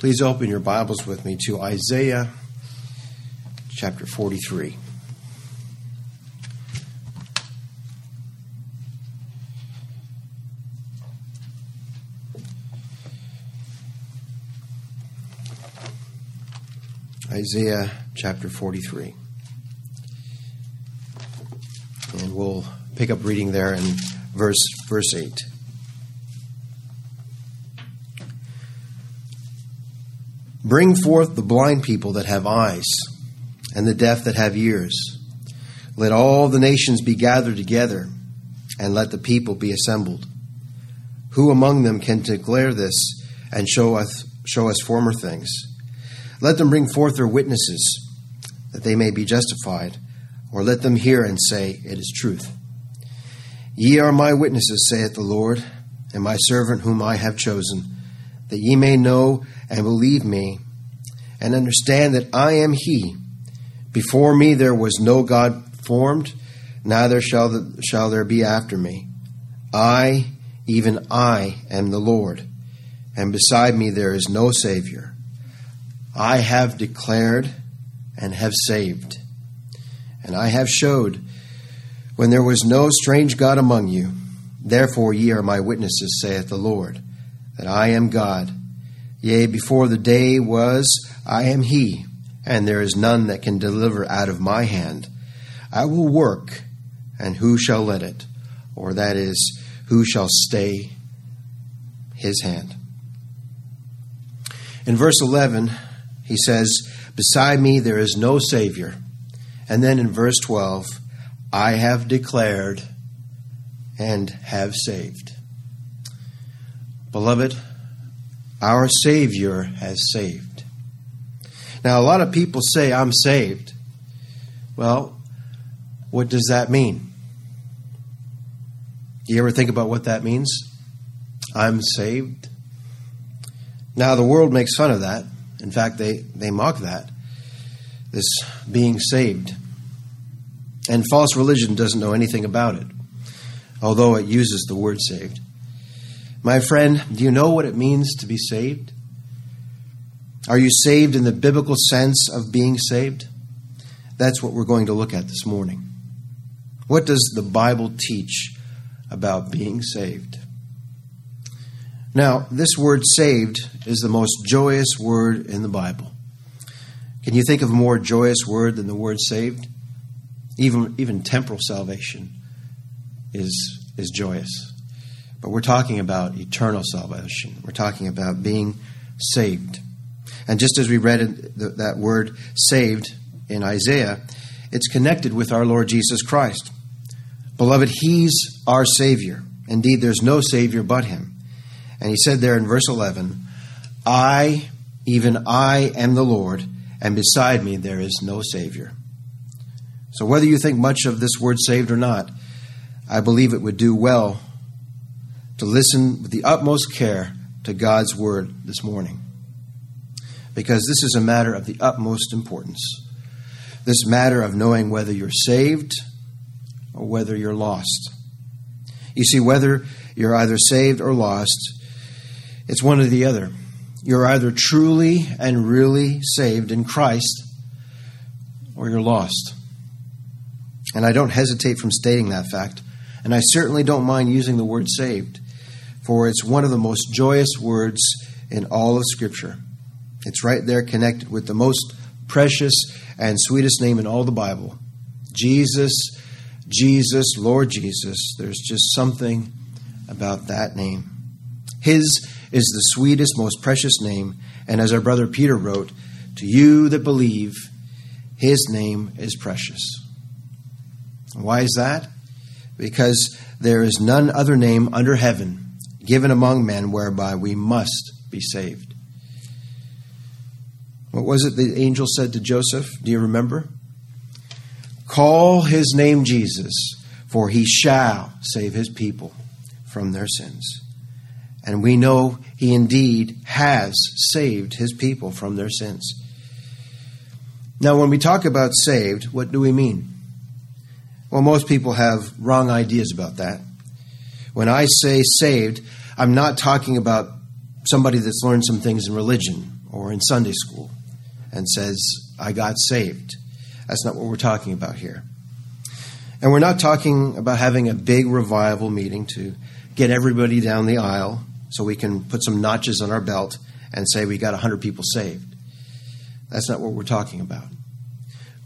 Please open your Bibles with me to Isaiah chapter 43. Isaiah chapter 43. And we'll pick up reading there in verse verse 8. Bring forth the blind people that have eyes, and the deaf that have ears. Let all the nations be gathered together, and let the people be assembled. Who among them can declare this and show us, show us former things? Let them bring forth their witnesses, that they may be justified, or let them hear and say, It is truth. Ye are my witnesses, saith the Lord, and my servant whom I have chosen, that ye may know and believe me, and understand that I am He. Before me there was no God formed, neither shall, the, shall there be after me. I, even I, am the Lord, and beside me there is no Savior. I have declared and have saved, and I have showed when there was no strange God among you. Therefore ye are my witnesses, saith the Lord, that I am God Yea, before the day was, I am he, and there is none that can deliver out of my hand. I will work, and who shall let it? Or that is, who shall stay his hand? In verse 11, he says, Beside me there is no Savior. And then in verse 12, I have declared and have saved. Beloved, our Savior has saved. Now, a lot of people say, I'm saved. Well, what does that mean? You ever think about what that means? I'm saved. Now, the world makes fun of that. In fact, they, they mock that, this being saved. And false religion doesn't know anything about it, although it uses the word saved. My friend, do you know what it means to be saved? Are you saved in the biblical sense of being saved? That's what we're going to look at this morning. What does the Bible teach about being saved? Now, this word saved is the most joyous word in the Bible. Can you think of a more joyous word than the word saved? Even, even temporal salvation is, is joyous. But we're talking about eternal salvation. We're talking about being saved. And just as we read that word saved in Isaiah, it's connected with our Lord Jesus Christ. Beloved, He's our Savior. Indeed, there's no Savior but Him. And He said there in verse 11, I, even I, am the Lord, and beside me there is no Savior. So, whether you think much of this word saved or not, I believe it would do well to listen with the utmost care to God's word this morning. Because this is a matter of the utmost importance. This matter of knowing whether you're saved or whether you're lost. You see, whether you're either saved or lost, it's one or the other. You're either truly and really saved in Christ or you're lost. And I don't hesitate from stating that fact. And I certainly don't mind using the word saved for it's one of the most joyous words in all of Scripture. It's right there connected with the most precious and sweetest name in all the Bible Jesus, Jesus, Lord Jesus. There's just something about that name. His is the sweetest, most precious name, and as our brother Peter wrote, to you that believe, his name is precious. Why is that? Because there is none other name under heaven given among men whereby we must be saved. What was it the angel said to Joseph? Do you remember? Call his name Jesus, for he shall save his people from their sins. And we know he indeed has saved his people from their sins. Now, when we talk about saved, what do we mean? Well, most people have wrong ideas about that. When I say saved, I'm not talking about somebody that's learned some things in religion or in Sunday school and says, I got saved. That's not what we're talking about here. And we're not talking about having a big revival meeting to get everybody down the aisle so we can put some notches on our belt and say we got 100 people saved. That's not what we're talking about.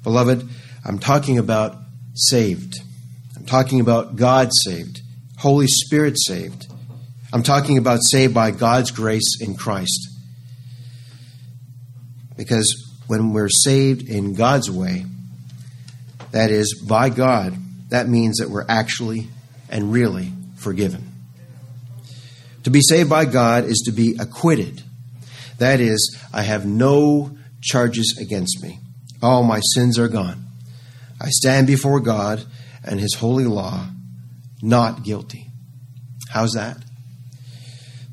Beloved, I'm talking about saved. I'm talking about God saved, Holy Spirit saved. I'm talking about saved by God's grace in Christ. Because when we're saved in God's way, that is, by God, that means that we're actually and really forgiven. To be saved by God is to be acquitted. That is, I have no charges against me. All my sins are gone. I stand before God and His holy law, not guilty. How's that?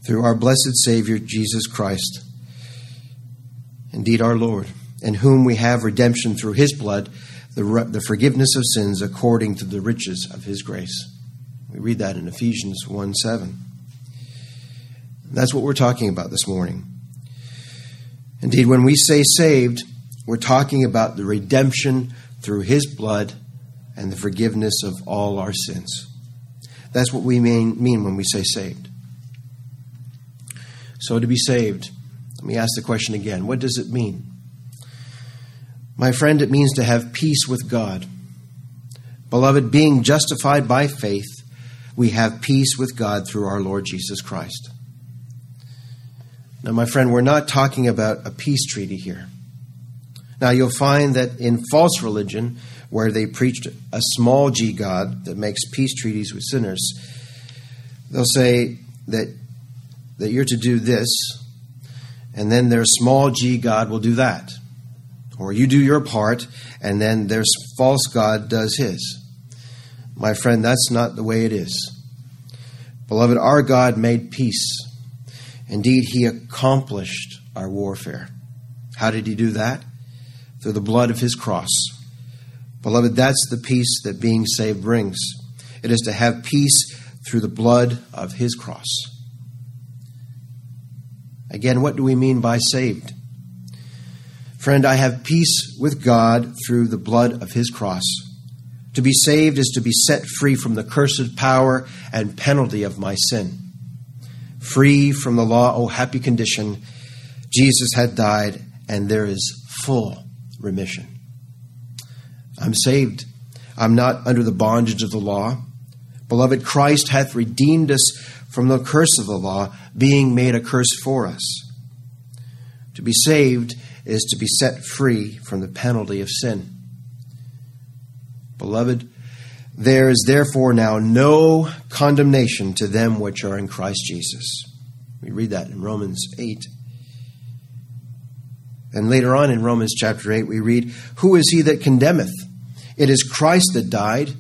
Through our blessed Savior, Jesus Christ, indeed our Lord, in whom we have redemption through His blood, the, the forgiveness of sins according to the riches of His grace. We read that in Ephesians 1 7. That's what we're talking about this morning. Indeed, when we say saved, we're talking about the redemption through His blood and the forgiveness of all our sins. That's what we mean, mean when we say saved. So, to be saved, let me ask the question again what does it mean? My friend, it means to have peace with God. Beloved, being justified by faith, we have peace with God through our Lord Jesus Christ. Now, my friend, we're not talking about a peace treaty here. Now, you'll find that in false religion, where they preached a small g God that makes peace treaties with sinners, they'll say that, that you're to do this, and then their small g God will do that. Or you do your part, and then their false God does his. My friend, that's not the way it is. Beloved, our God made peace Indeed, he accomplished our warfare. How did he do that? Through the blood of his cross. Beloved, that's the peace that being saved brings. It is to have peace through the blood of his cross. Again, what do we mean by saved? Friend, I have peace with God through the blood of his cross. To be saved is to be set free from the cursed power and penalty of my sin free from the law. Oh, happy condition. Jesus had died, and there is full remission. I'm saved. I'm not under the bondage of the law. Beloved, Christ hath redeemed us from the curse of the law, being made a curse for us. To be saved is to be set free from the penalty of sin. Beloved, there is therefore now no condemnation to them which are in Christ Jesus. We read that in Romans 8. And later on in Romans chapter 8, we read, Who is he that condemneth? It is Christ that died,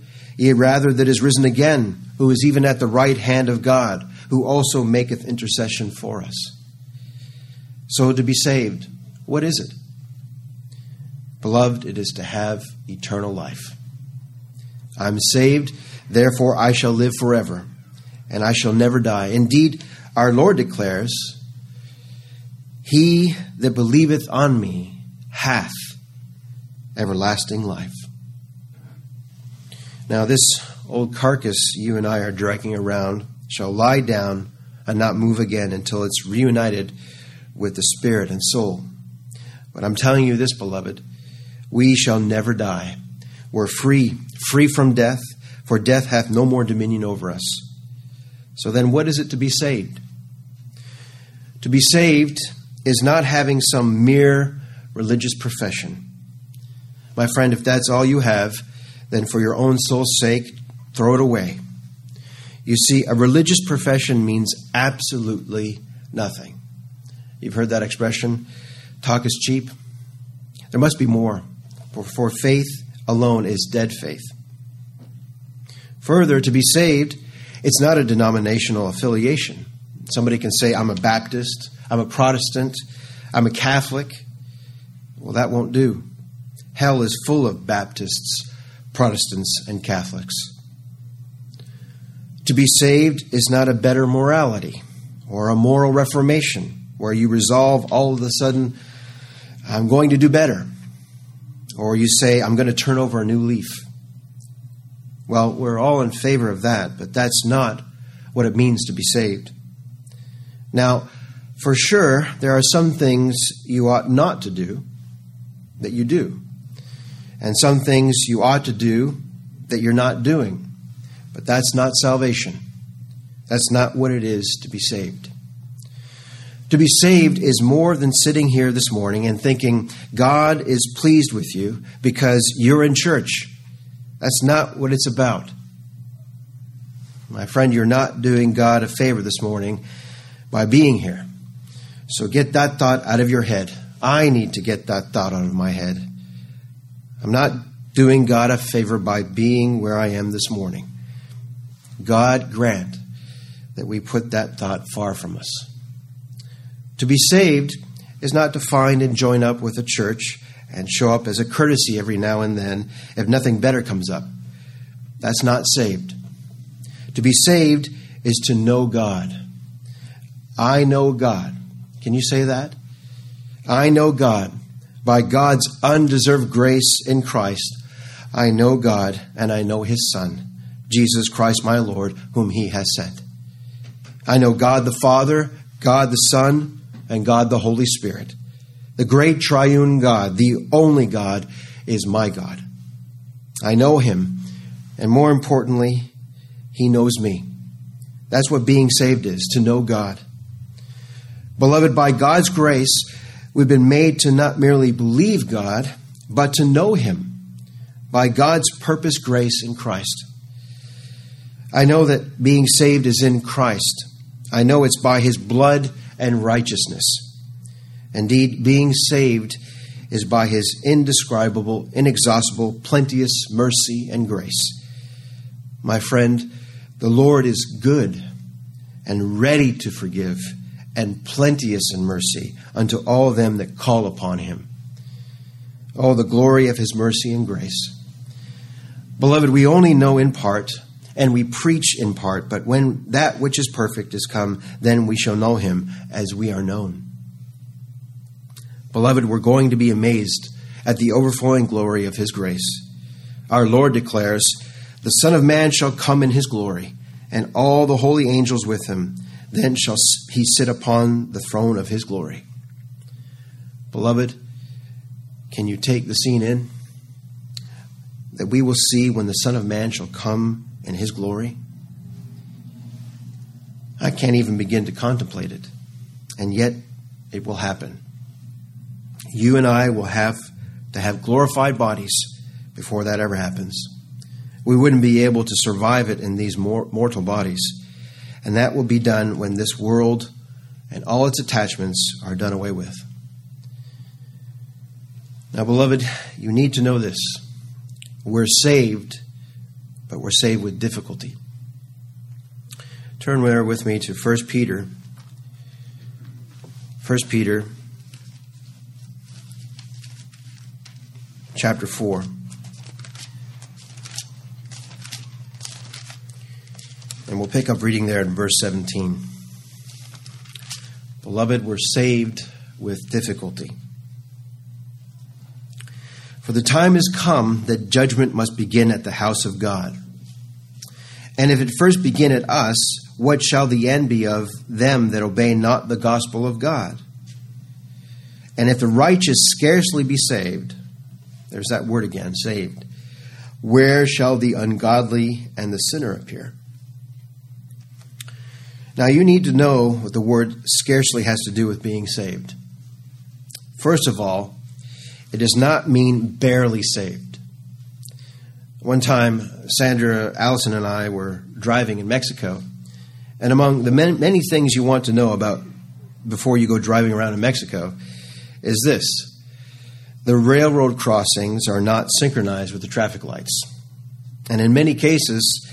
yea, rather that is risen again, who is even at the right hand of God, who also maketh intercession for us. So to be saved, what is it? Beloved, it is to have eternal life. I'm saved, therefore I shall live forever, and I shall never die. Indeed, our Lord declares, He that believeth on me hath everlasting life. Now, this old carcass you and I are dragging around shall lie down and not move again until it's reunited with the spirit and soul. But I'm telling you this, beloved, we shall never die. We're free free from death, for death hath no more dominion over us. So then, what is it to be saved? To be saved is not having some mere religious profession. My friend, if that's all you have, then for your own soul's sake, throw it away. You see, a religious profession means absolutely nothing. You've heard that expression talk is cheap. There must be more. For, faith alone is dead faith. Further, to be saved, it's not a denominational affiliation. Somebody can say, I'm a Baptist, I'm a Protestant, I'm a Catholic. Well, that won't do. Hell is full of Baptists, Protestants, and Catholics. To be saved is not a better morality or a moral reformation where you resolve all of a sudden, I'm going to do better. Or you say, I'm going to turn over a new leaf. Well, we're all in favor of that, but that's not what it means to be saved. Now, for sure, there are some things you ought not to do that you do, and some things you ought to do that you're not doing. But that's not salvation. That's not what it is to be saved. To be saved is more than sitting here this morning and thinking God is pleased with you because you're in church. That's not what it's about. My friend, you're not doing God a favor this morning by being here. So get that thought out of your head. I need to get that thought out of my head. I'm not doing God a favor by being where I am this morning. God grant that we put that thought far from us. To be saved is not to find and join up with a church and show up as a courtesy every now and then if nothing better comes up. That's not saved. To be saved is to know God. I know God. Can you say that? I know God. By God's undeserved grace in Christ, I know God and I know His Son, Jesus Christ my Lord, whom He has sent. I know God the Father, God the Son, and God the Holy Spirit. The great triune God, the only God, is my God. I know Him, and more importantly, He knows me. That's what being saved is to know God. Beloved, by God's grace, we've been made to not merely believe God, but to know Him by God's purpose, grace in Christ. I know that being saved is in Christ. I know it's by His blood and righteousness. Indeed, being saved is by His indescribable, inexhaustible, plenteous mercy and grace. My friend, the Lord is good and ready to forgive and plenteous in mercy unto all them that call upon him. Oh, the glory of his mercy and grace. Beloved, we only know in part and we preach in part, but when that which is perfect is come, then we shall know him as we are known. Beloved, we're going to be amazed at the overflowing glory of his grace. Our Lord declares, The Son of Man shall come in his glory, and all the holy angels with him. Then shall he sit upon the throne of his glory. Beloved, can you take the scene in? That we will see when the Son of Man shall come in his glory? I can't even begin to contemplate it. And yet, it will happen. You and I will have to have glorified bodies before that ever happens. We wouldn't be able to survive it in these mortal bodies. And that will be done when this world and all its attachments are done away with. Now, beloved, you need to know this. We're saved, but we're saved with difficulty. Turn there with me to 1 Peter. 1 Peter chapter 4. And we'll pick up reading there in verse 17. Beloved, we're saved with difficulty. For the time has come that judgment must begin at the house of God. And if it first begin at us, what shall the end be of them that obey not the gospel of God? And if the righteous scarcely be saved, there's that word again, saved, where shall the ungodly and the sinner appear? Now, you need to know what the word scarcely has to do with being saved. First of all, it does not mean barely saved. One time, Sandra Allison and I were driving in Mexico, and among the many, things you want to know about before you go driving around in Mexico is this the railroad crossings are not synchronized with the traffic lights. And in many cases,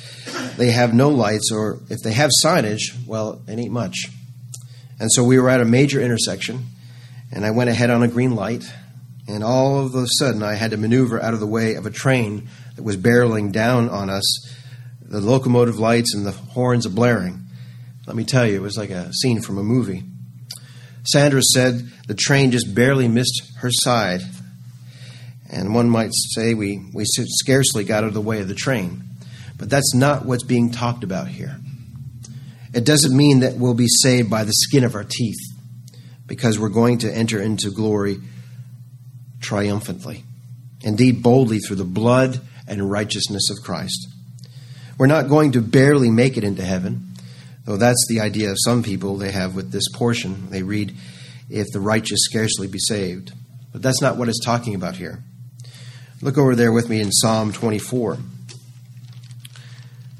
they have no lights, or if they have signage, well, it ain't much. And so we were at a major intersection, and I went ahead on a green light, and all of a sudden I had to maneuver out of the way of a train that was barreling down on us, the locomotive lights and the horns are blaring. Let me tell you, it was like a scene from a movie. Sandra said the train just barely missed her side. And one might say we, we scarcely got out of the way of the train. But that's not what's being talked about here. It doesn't mean that we'll be saved by the skin of our teeth because we're going to enter into glory triumphantly. Indeed, boldly through the blood and righteousness of Christ. We're not going to barely make it into heaven, though that's the idea of some people they have with this portion. They read, If the righteous scarcely be saved. But that's not what it's talking about here. Look over there with me in Psalm 24.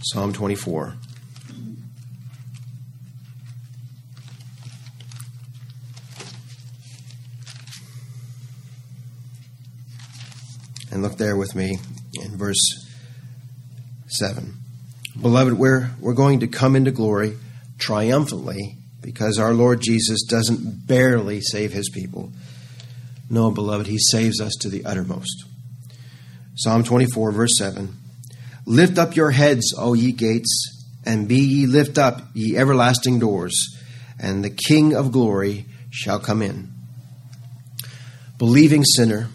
Psalm 24. And look there with me in verse 7. Beloved, we're, we're going to come into glory triumphantly because our Lord Jesus doesn't barely save his people. No, beloved, he saves us to the uttermost. Psalm 24, verse 7 Lift up your heads, O ye gates, and be ye lift up, ye everlasting doors, and the King of glory shall come in. Believing sinner,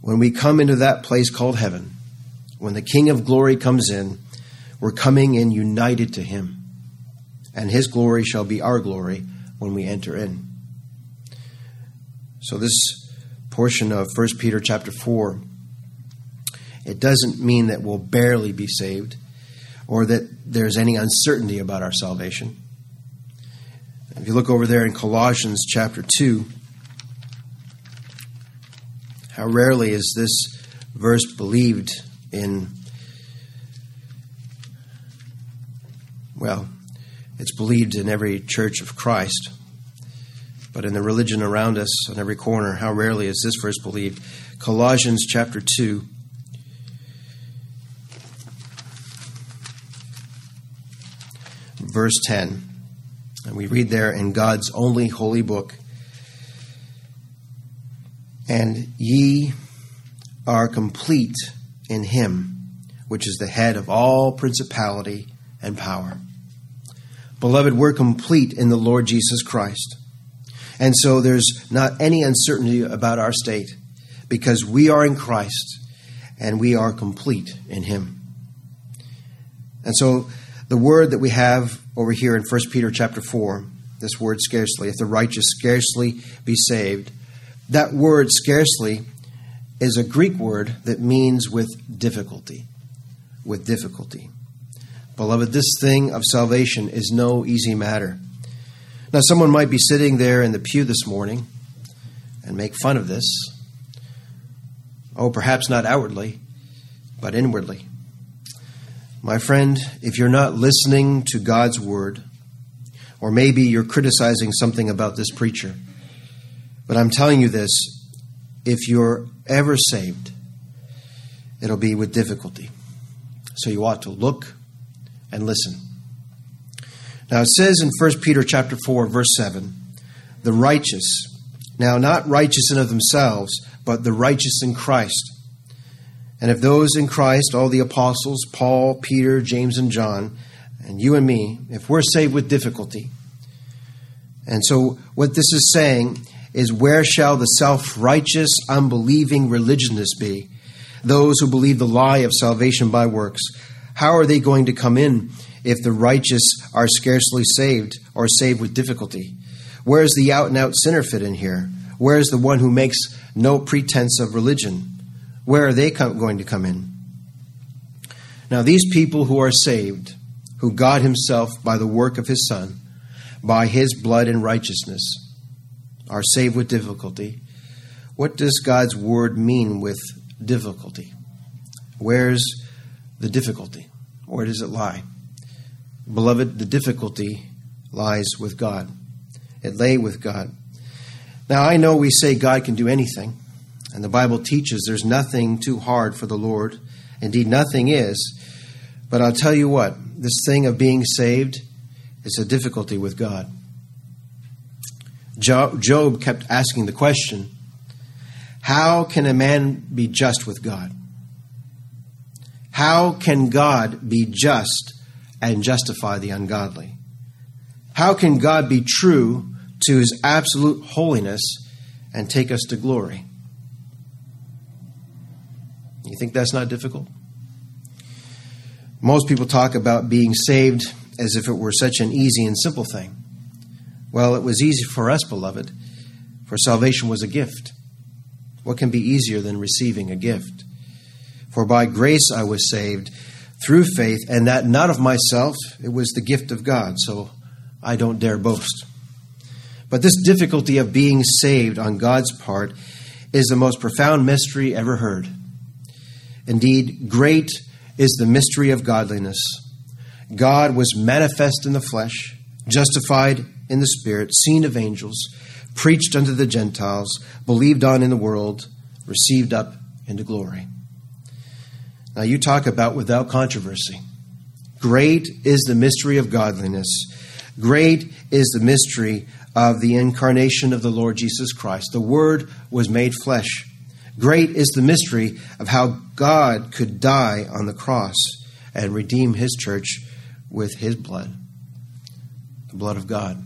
when we come into that place called heaven, when the King of glory comes in, we're coming in united to him. And his glory shall be our glory when we enter in. So this portion of 1 Peter chapter 4 it doesn't mean that we'll barely be saved or that there's any uncertainty about our salvation. If you look over there in Colossians chapter 2, how rarely is this verse believed in, well, it's believed in every church of Christ, but in the religion around us on every corner, how rarely is this verse believed? Colossians chapter 2. Verse 10. And we read there in God's only holy book and ye are complete in him, which is the head of all principality and power. Beloved, we're complete in the Lord Jesus Christ. And so there's not any uncertainty about our state because we are in Christ and we are complete in him. And so the word that we have over here in 1 Peter chapter 4, this word scarcely, if the righteous scarcely be saved, that word scarcely is a Greek word that means with difficulty. With difficulty. Beloved, this thing of salvation is no easy matter. Now, someone might be sitting there in the pew this morning and make fun of this. Oh, perhaps not outwardly, but inwardly. My friend, if you're not listening to God's word, or maybe you're criticizing something about this preacher, but I'm telling you this if you're ever saved, it'll be with difficulty. So you ought to look and listen. Now it says in 1 Peter chapter 4 verse 7, the righteous, now not righteous in of themselves, but the righteous in Christ. And if those in Christ, all the apostles, Paul, Peter, James and John, and you and me, if we're saved with difficulty. And so what this is saying is where shall the self righteous, unbelieving religionists be? Those who believe the lie of salvation by works. How are they going to come in if the righteous are scarcely saved or saved with difficulty? Where's the out and out sinner fit in here? Where's the one who makes no pretense of religion? Where are they going to come in? Now, these people who are saved, who God Himself, by the work of His Son, by His blood and righteousness, are saved with difficulty. What does God's word mean with difficulty? Where's the difficulty? Where does it lie? Beloved, the difficulty lies with God. It lay with God. Now, I know we say God can do anything, and the Bible teaches there's nothing too hard for the Lord. Indeed, nothing is. But I'll tell you what, this thing of being saved is a difficulty with God. Job kept asking the question How can a man be just with God? How can God be just and justify the ungodly? How can God be true to his absolute holiness and take us to glory? You think that's not difficult? Most people talk about being saved as if it were such an easy and simple thing. Well, it was easy for us, beloved, for salvation was a gift. What can be easier than receiving a gift? For by grace I was saved through faith, and that not of myself, it was the gift of God, so I don't dare boast. But this difficulty of being saved on God's part is the most profound mystery ever heard. Indeed, great is the mystery of godliness. God was manifest in the flesh, justified in the spirit, seen of angels, preached unto the Gentiles, believed on in the world, received up into glory. Now, you talk about without controversy. Great is the mystery of godliness. Great is the mystery of the incarnation of the Lord Jesus Christ. The Word was made flesh. Great is the mystery of how God could die on the cross and redeem His church with His blood, the blood of God.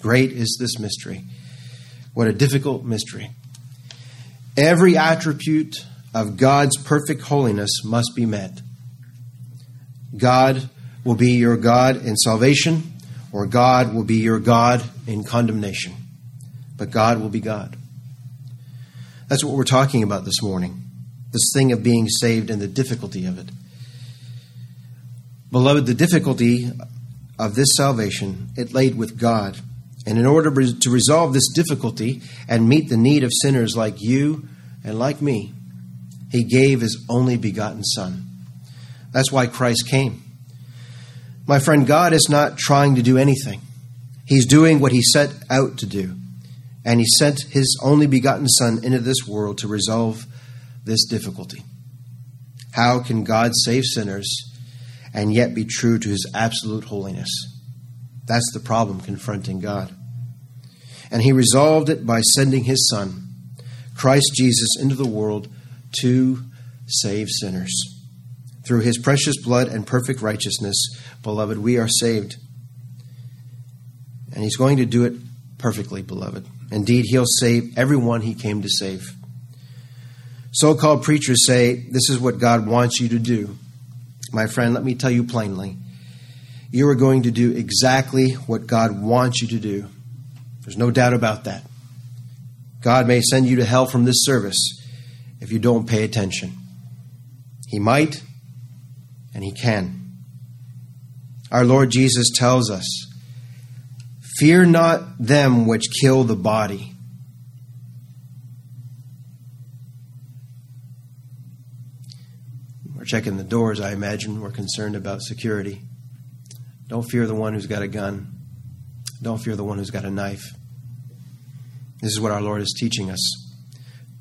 Great is this mystery. What a difficult mystery. Every attribute of God's perfect holiness must be met. God will be your God in salvation, or God will be your God in condemnation. But God will be God. That's what we're talking about this morning this thing of being saved and the difficulty of it. Beloved, the difficulty of this salvation, it laid with God. And in order to resolve this difficulty and meet the need of sinners like you and like me, he gave his only begotten Son. That's why Christ came. My friend, God is not trying to do anything. He's doing what he set out to do. And he sent his only begotten Son into this world to resolve this difficulty. How can God save sinners and yet be true to his absolute holiness? That's the problem confronting God. And he resolved it by sending his Son, Christ Jesus, into the world to save sinners. Through his precious blood and perfect righteousness, beloved, we are saved. And he's going to do it perfectly, beloved. Indeed, he'll save everyone he came to save. So called preachers say, This is what God wants you to do. My friend, let me tell you plainly you are going to do exactly what God wants you to do. There's no doubt about that. God may send you to hell from this service if you don't pay attention. He might, and He can. Our Lord Jesus tells us Fear not them which kill the body. We're checking the doors, I imagine. We're concerned about security. Don't fear the one who's got a gun. Don't fear the one who's got a knife. This is what our Lord is teaching us.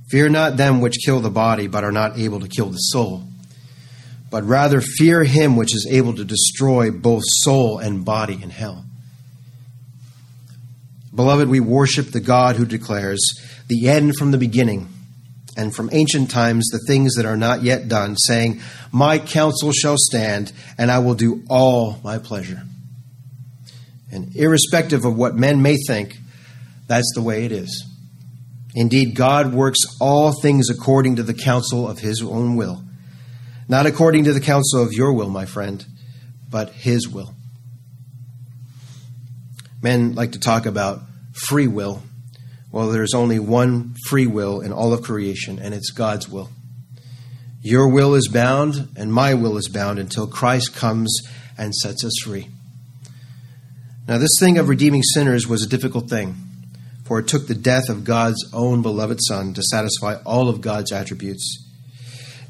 Fear not them which kill the body, but are not able to kill the soul, but rather fear him which is able to destroy both soul and body in hell. Beloved, we worship the God who declares the end from the beginning, and from ancient times the things that are not yet done, saying, My counsel shall stand, and I will do all my pleasure. And irrespective of what men may think, that's the way it is. Indeed, God works all things according to the counsel of his own will. Not according to the counsel of your will, my friend, but his will. Men like to talk about free will. Well, there's only one free will in all of creation, and it's God's will. Your will is bound, and my will is bound until Christ comes and sets us free. Now, this thing of redeeming sinners was a difficult thing, for it took the death of God's own beloved Son to satisfy all of God's attributes.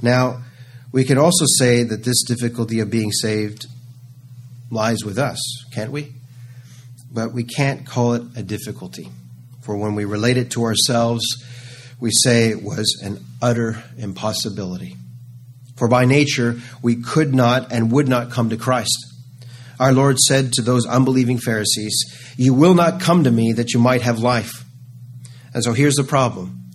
Now, we can also say that this difficulty of being saved lies with us, can't we? But we can't call it a difficulty. For when we relate it to ourselves, we say it was an utter impossibility. For by nature, we could not and would not come to Christ. Our Lord said to those unbelieving Pharisees, You will not come to me that you might have life. And so here's the problem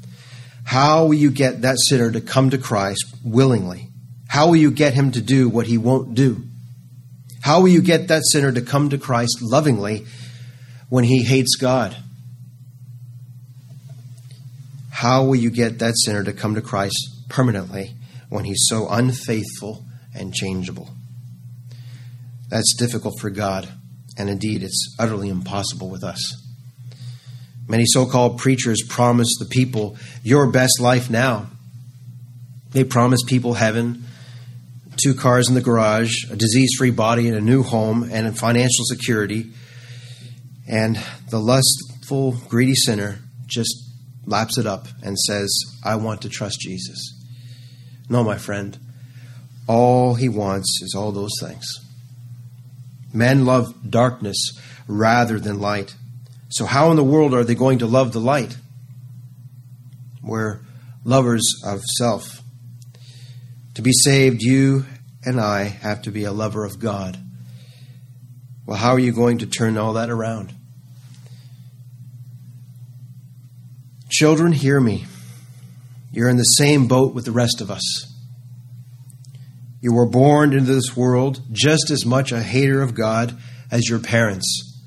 How will you get that sinner to come to Christ willingly? How will you get him to do what he won't do? How will you get that sinner to come to Christ lovingly when he hates God? How will you get that sinner to come to Christ permanently when he's so unfaithful and changeable? That's difficult for God, and indeed, it's utterly impossible with us. Many so called preachers promise the people your best life now. They promise people heaven, two cars in the garage, a disease free body, and a new home, and financial security. And the lustful, greedy sinner just laps it up and says, I want to trust Jesus. No, my friend, all he wants is all those things. Men love darkness rather than light. So, how in the world are they going to love the light? We're lovers of self. To be saved, you and I have to be a lover of God. Well, how are you going to turn all that around? Children, hear me. You're in the same boat with the rest of us. You were born into this world just as much a hater of God as your parents.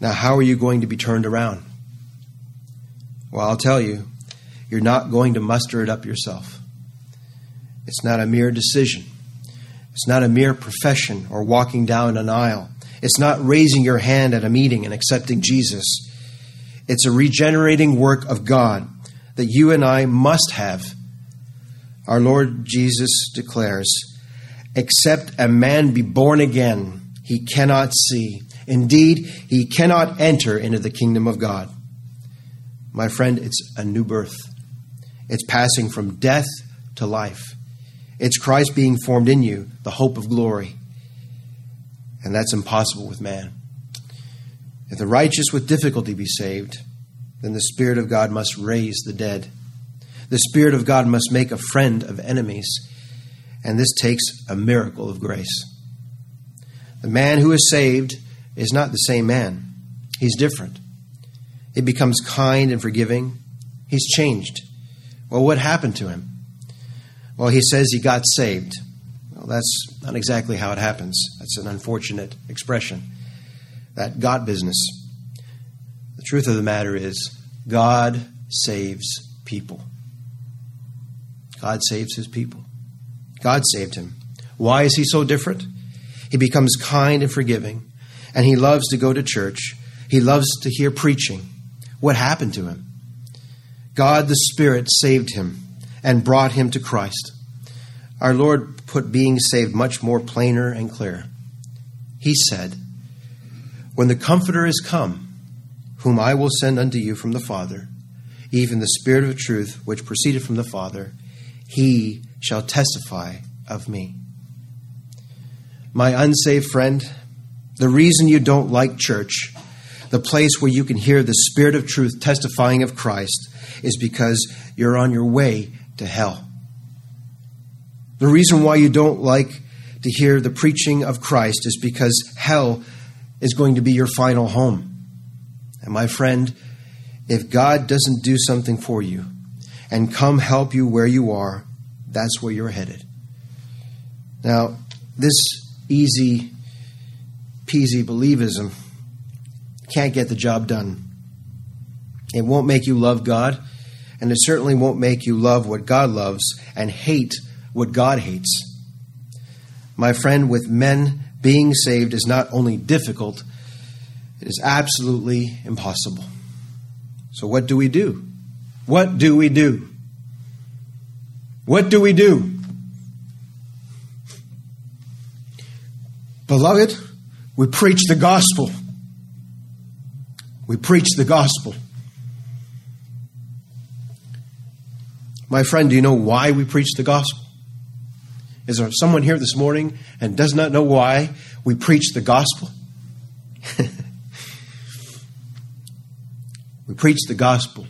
Now, how are you going to be turned around? Well, I'll tell you, you're not going to muster it up yourself. It's not a mere decision. It's not a mere profession or walking down an aisle. It's not raising your hand at a meeting and accepting Jesus. It's a regenerating work of God that you and I must have our Lord Jesus declares, Except a man be born again, he cannot see. Indeed, he cannot enter into the kingdom of God. My friend, it's a new birth. It's passing from death to life. It's Christ being formed in you, the hope of glory. And that's impossible with man. If the righteous with difficulty be saved, then the Spirit of God must raise the dead. The Spirit of God must make a friend of enemies, and this takes a miracle of grace. The man who is saved is not the same man, he's different. He becomes kind and forgiving. He's changed. Well, what happened to him? Well, he says he got saved. Well, that's not exactly how it happens. That's an unfortunate expression. That got business. The truth of the matter is, God saves people. God saves his people. God saved him. Why is he so different? He becomes kind and forgiving, and he loves to go to church. He loves to hear preaching. What happened to him? God the Spirit saved him and brought him to Christ. Our Lord put being saved much more plainer and clear. He said, When the Comforter is come, whom I will send unto you from the Father, even the Spirit of truth which proceeded from the Father, he shall testify of me. My unsaved friend, the reason you don't like church, the place where you can hear the Spirit of truth testifying of Christ, is because you're on your way to hell. The reason why you don't like to hear the preaching of Christ is because hell is going to be your final home. And my friend, if God doesn't do something for you, and come help you where you are, that's where you're headed. Now, this easy peasy believism can't get the job done. It won't make you love God, and it certainly won't make you love what God loves and hate what God hates. My friend, with men being saved is not only difficult, it is absolutely impossible. So, what do we do? What do we do? What do we do? Beloved, we preach the gospel. We preach the gospel. My friend, do you know why we preach the gospel? Is there someone here this morning and does not know why we preach the gospel? we preach the gospel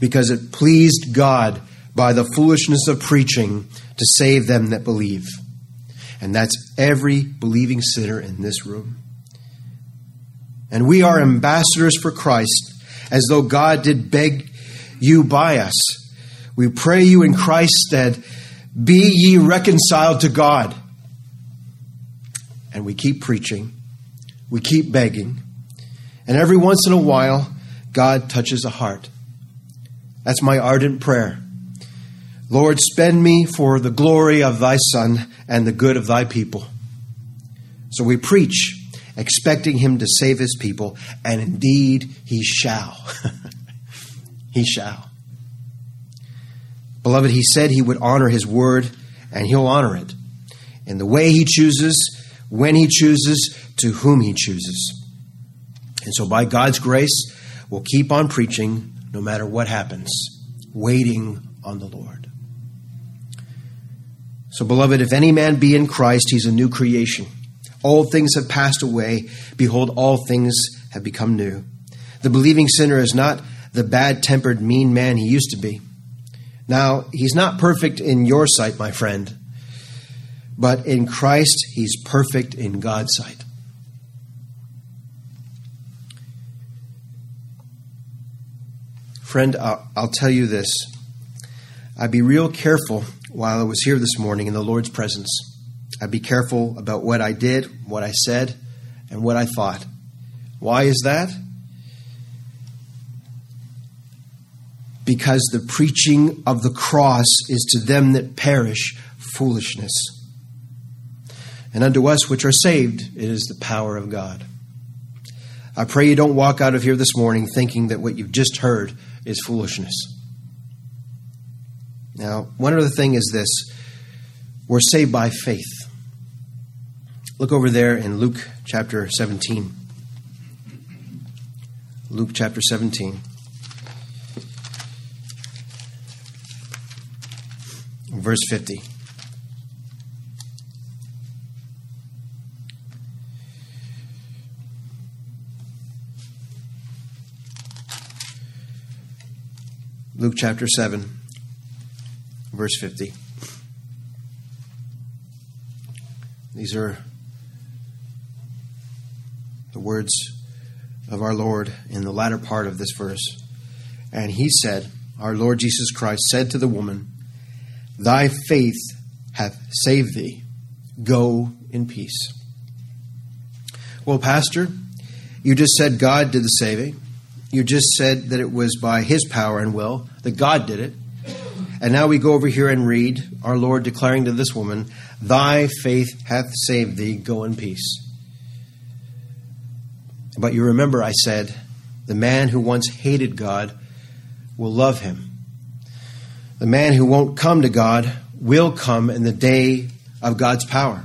because it pleased God by the foolishness of preaching to save them that believe. And that's every believing sinner in this room. And we are ambassadors for Christ, as though God did beg you by us. We pray you in Christ's stead, be ye reconciled to God. And we keep preaching, we keep begging, And every once in a while, God touches a heart. That's my ardent prayer. Lord, spend me for the glory of thy Son and the good of thy people. So we preach, expecting him to save his people, and indeed he shall. he shall. Beloved, he said he would honor his word, and he'll honor it in the way he chooses, when he chooses, to whom he chooses. And so, by God's grace, we'll keep on preaching no matter what happens, waiting on the Lord. So, beloved, if any man be in Christ, he's a new creation. All things have passed away. Behold, all things have become new. The believing sinner is not the bad tempered, mean man he used to be. Now, he's not perfect in your sight, my friend, but in Christ, he's perfect in God's sight. Friend, I'll, tell you this. I'd be real careful while I was here this morning in the Lord's presence. I'd be careful about what I did, what I said, and what I thought. Why is that? Because the preaching of the cross is to them that perish foolishness. And unto us which are saved, it is the power of God. I pray you don't walk out of here this morning thinking that what you've just heard is foolishness. Now, one other thing is this we're saved by faith. Look over there in Luke chapter 17. Luke chapter 17. Verse 50. Luke chapter 7, verse 50. These are the words of our Lord in the latter part of this verse. And he said, Our Lord Jesus Christ said to the woman, Thy faith hath saved thee. Go in peace. Well, Pastor, you just said God did the saving. You just said that it was by His power and will that God did it. And now we go over here and read our Lord declaring to this woman, Thy faith hath saved thee, go in peace. But you remember I said, the man who once hated God will love him. The man who won't come to God will come in the day of God's power.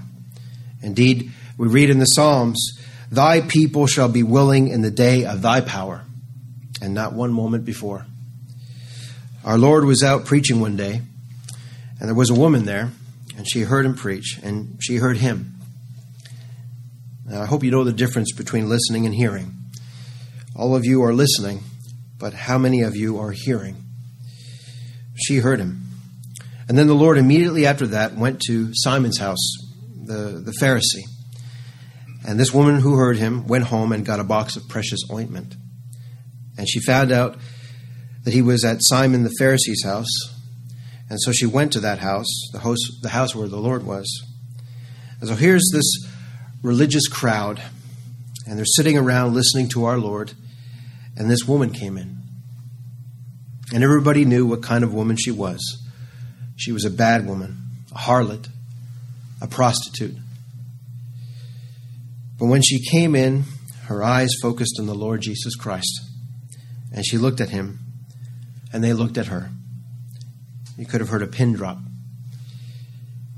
Indeed, we read in the Psalms, Thy people shall be willing in the day of thy power and not one moment before. Our Lord was out preaching one day, and there was a woman there, and she heard him preach, and she heard him. Now, I hope you know the difference between listening and hearing. All of you are listening, but how many of you are hearing? She heard him. And then the Lord immediately after that went to Simon's house, the, the Pharisee. And this woman who heard him went home and got a box of precious ointment. And she found out that he was at Simon the Pharisee's house. And so she went to that house, the house, the house where the Lord was. And so here's this religious crowd, and they're sitting around listening to our Lord, and this woman came in. And everybody knew what kind of woman she was. She was a bad woman, a harlot, a prostitute. But when she came in, her eyes focused on the Lord Jesus Christ. And she looked at him, and they looked at her. You could have heard a pin drop.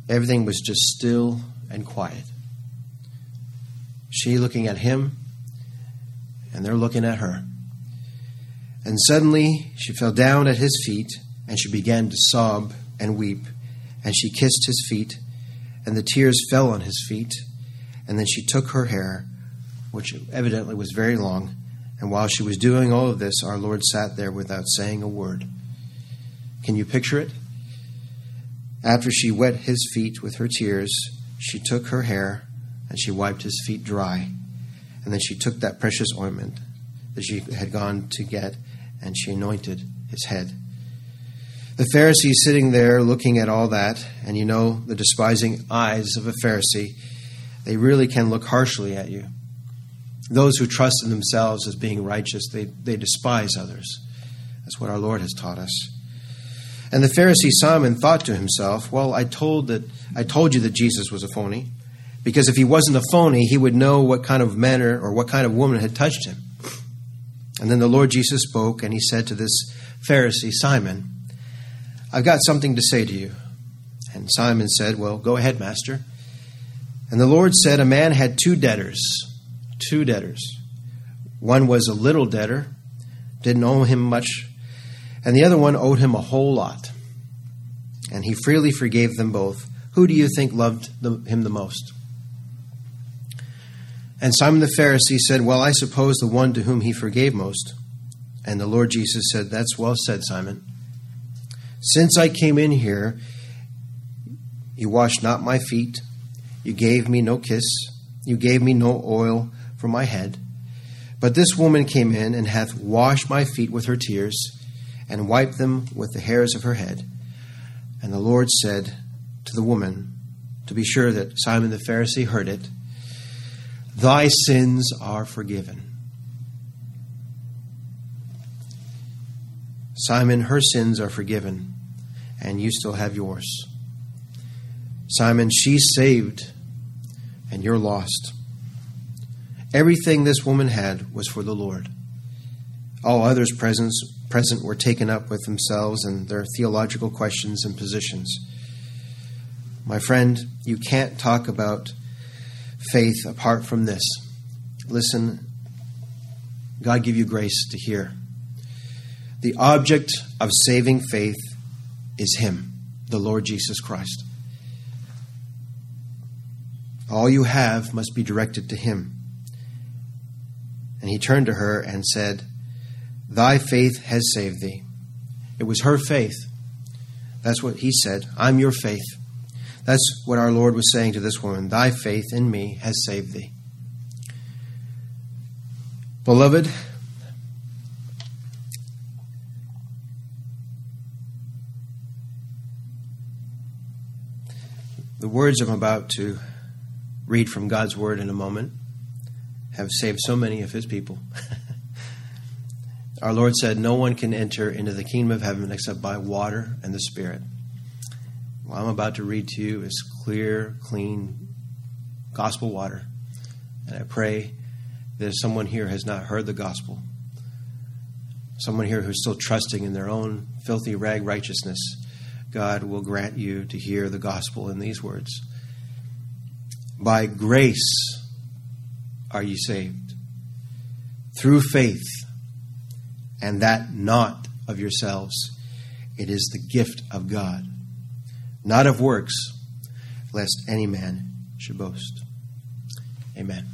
Everything was just still and quiet. She looking at him, and they're looking at her. And suddenly she fell down at his feet, and she began to sob and weep. And she kissed his feet, and the tears fell on his feet. And then she took her hair, which evidently was very long, and while she was doing all of this, our Lord sat there without saying a word. Can you picture it? After she wet his feet with her tears, she took her hair and she wiped his feet dry. And then she took that precious ointment that she had gone to get and she anointed his head. The Pharisee sitting there looking at all that, and you know the despising eyes of a Pharisee, they really can look harshly at you. Those who trust in themselves as being righteous, they, they despise others. That's what our Lord has taught us. And the Pharisee Simon thought to himself, Well, I told that I told you that Jesus was a phony, because if he wasn't a phony, he would know what kind of manner or what kind of woman had touched him. And then the Lord Jesus spoke, and he said to this Pharisee, Simon, I've got something to say to you. And Simon said, Well, go ahead, Master. And the Lord said, A man had two debtors, two debtors. One was a little debtor, didn't owe him much, and the other one owed him a whole lot. And he freely forgave them both. Who do you think loved the, him the most? And Simon the Pharisee said, Well, I suppose the one to whom he forgave most. And the Lord Jesus said, That's well said, Simon. Since I came in here, you washed not my feet, you gave me no kiss, you gave me no oil for my head. But this woman came in and hath washed my feet with her tears, and wiped them with the hairs of her head. And the Lord said to the woman, to be sure that Simon the Pharisee heard it, Thy sins are forgiven. Simon, her sins are forgiven, and you still have yours. Simon, she's saved, and you're lost. Everything this woman had was for the Lord. All others present, present were taken up with themselves and their theological questions and positions. My friend, you can't talk about faith apart from this. Listen, God give you grace to hear. The object of saving faith is Him, the Lord Jesus Christ. All you have must be directed to Him. And he turned to her and said, Thy faith has saved thee. It was her faith. That's what he said. I'm your faith. That's what our Lord was saying to this woman. Thy faith in me has saved thee. Beloved, the words I'm about to read from God's Word in a moment have saved so many of His people. Our Lord said, No one can enter into the kingdom of heaven except by water and the Spirit. What I'm about to read to you is clear, clean gospel water. And I pray that if someone here has not heard the gospel, someone here who's still trusting in their own filthy rag righteousness, God will grant you to hear the gospel in these words. By grace are you saved, through faith, and that not of yourselves. It is the gift of God, not of works, lest any man should boast. Amen.